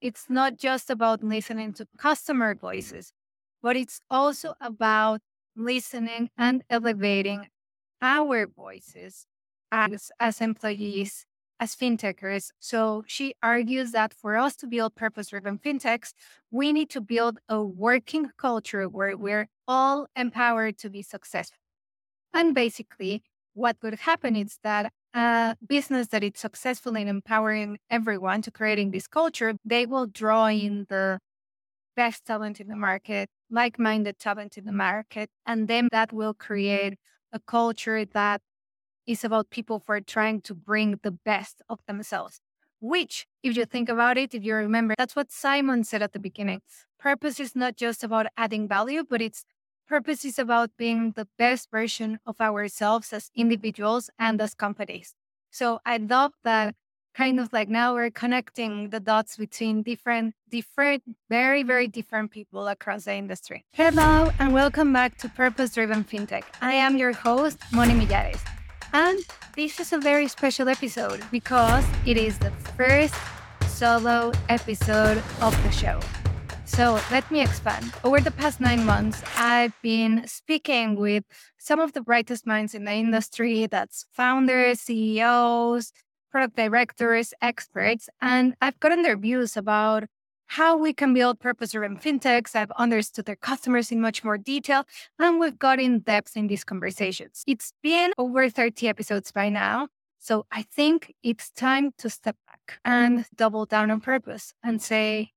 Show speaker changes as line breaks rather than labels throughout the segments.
it's not just about listening to customer mm-hmm. voices, but it's also about listening and elevating our voices as, as employees, as fintechers. So she argues that for us to build purpose driven fintechs, we need to build a working culture where we're all empowered to be successful. And basically, what would happen is that a business that is successful in empowering everyone to creating this culture, they will draw in the best talent in the market, like minded talent in the market. And then that will create a culture that is about people for trying to bring the best of themselves. Which, if you think about it, if you remember, that's what Simon said at the beginning. Purpose is not just about adding value, but it's purpose is about being the best version of ourselves as individuals and as companies. So I love that kind of like now we're connecting the dots between different, different, very, very different people across the industry. Hello, and welcome back to Purpose Driven FinTech. I am your host, Moni Millares. And this is a very special episode because it is the first solo episode of the show. So let me expand. Over the past nine months, I've been speaking with some of the brightest minds in the industry that's founders, CEOs, product directors, experts, and I've gotten their views about how we can build purpose driven fintechs. I've understood their customers in much more detail, and we've got in depth in these conversations. It's been over 30 episodes by now. So I think it's time to step back and double down on purpose and say,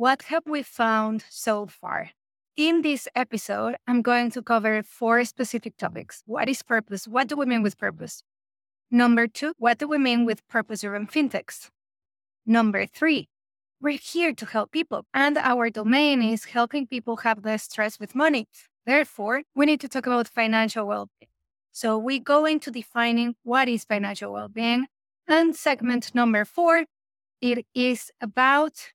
what have we found so far? In this episode, I'm going to cover four specific topics. What is purpose? What do we mean with purpose? Number two, what do we mean with purpose driven fintechs? Number three, we're here to help people, and our domain is helping people have less stress with money. Therefore, we need to talk about financial well being. So we go into defining what is financial well being. And segment number four, it is about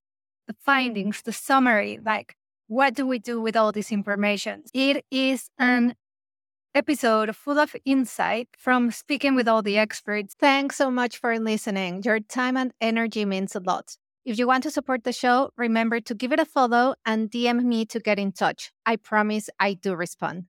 the findings, the summary, like what do we do with all this information? It is an episode full of insight from speaking with all the experts.
Thanks so much for listening. Your time and energy means a lot. If you want to support the show, remember to give it a follow and DM me to get in touch. I promise I do respond.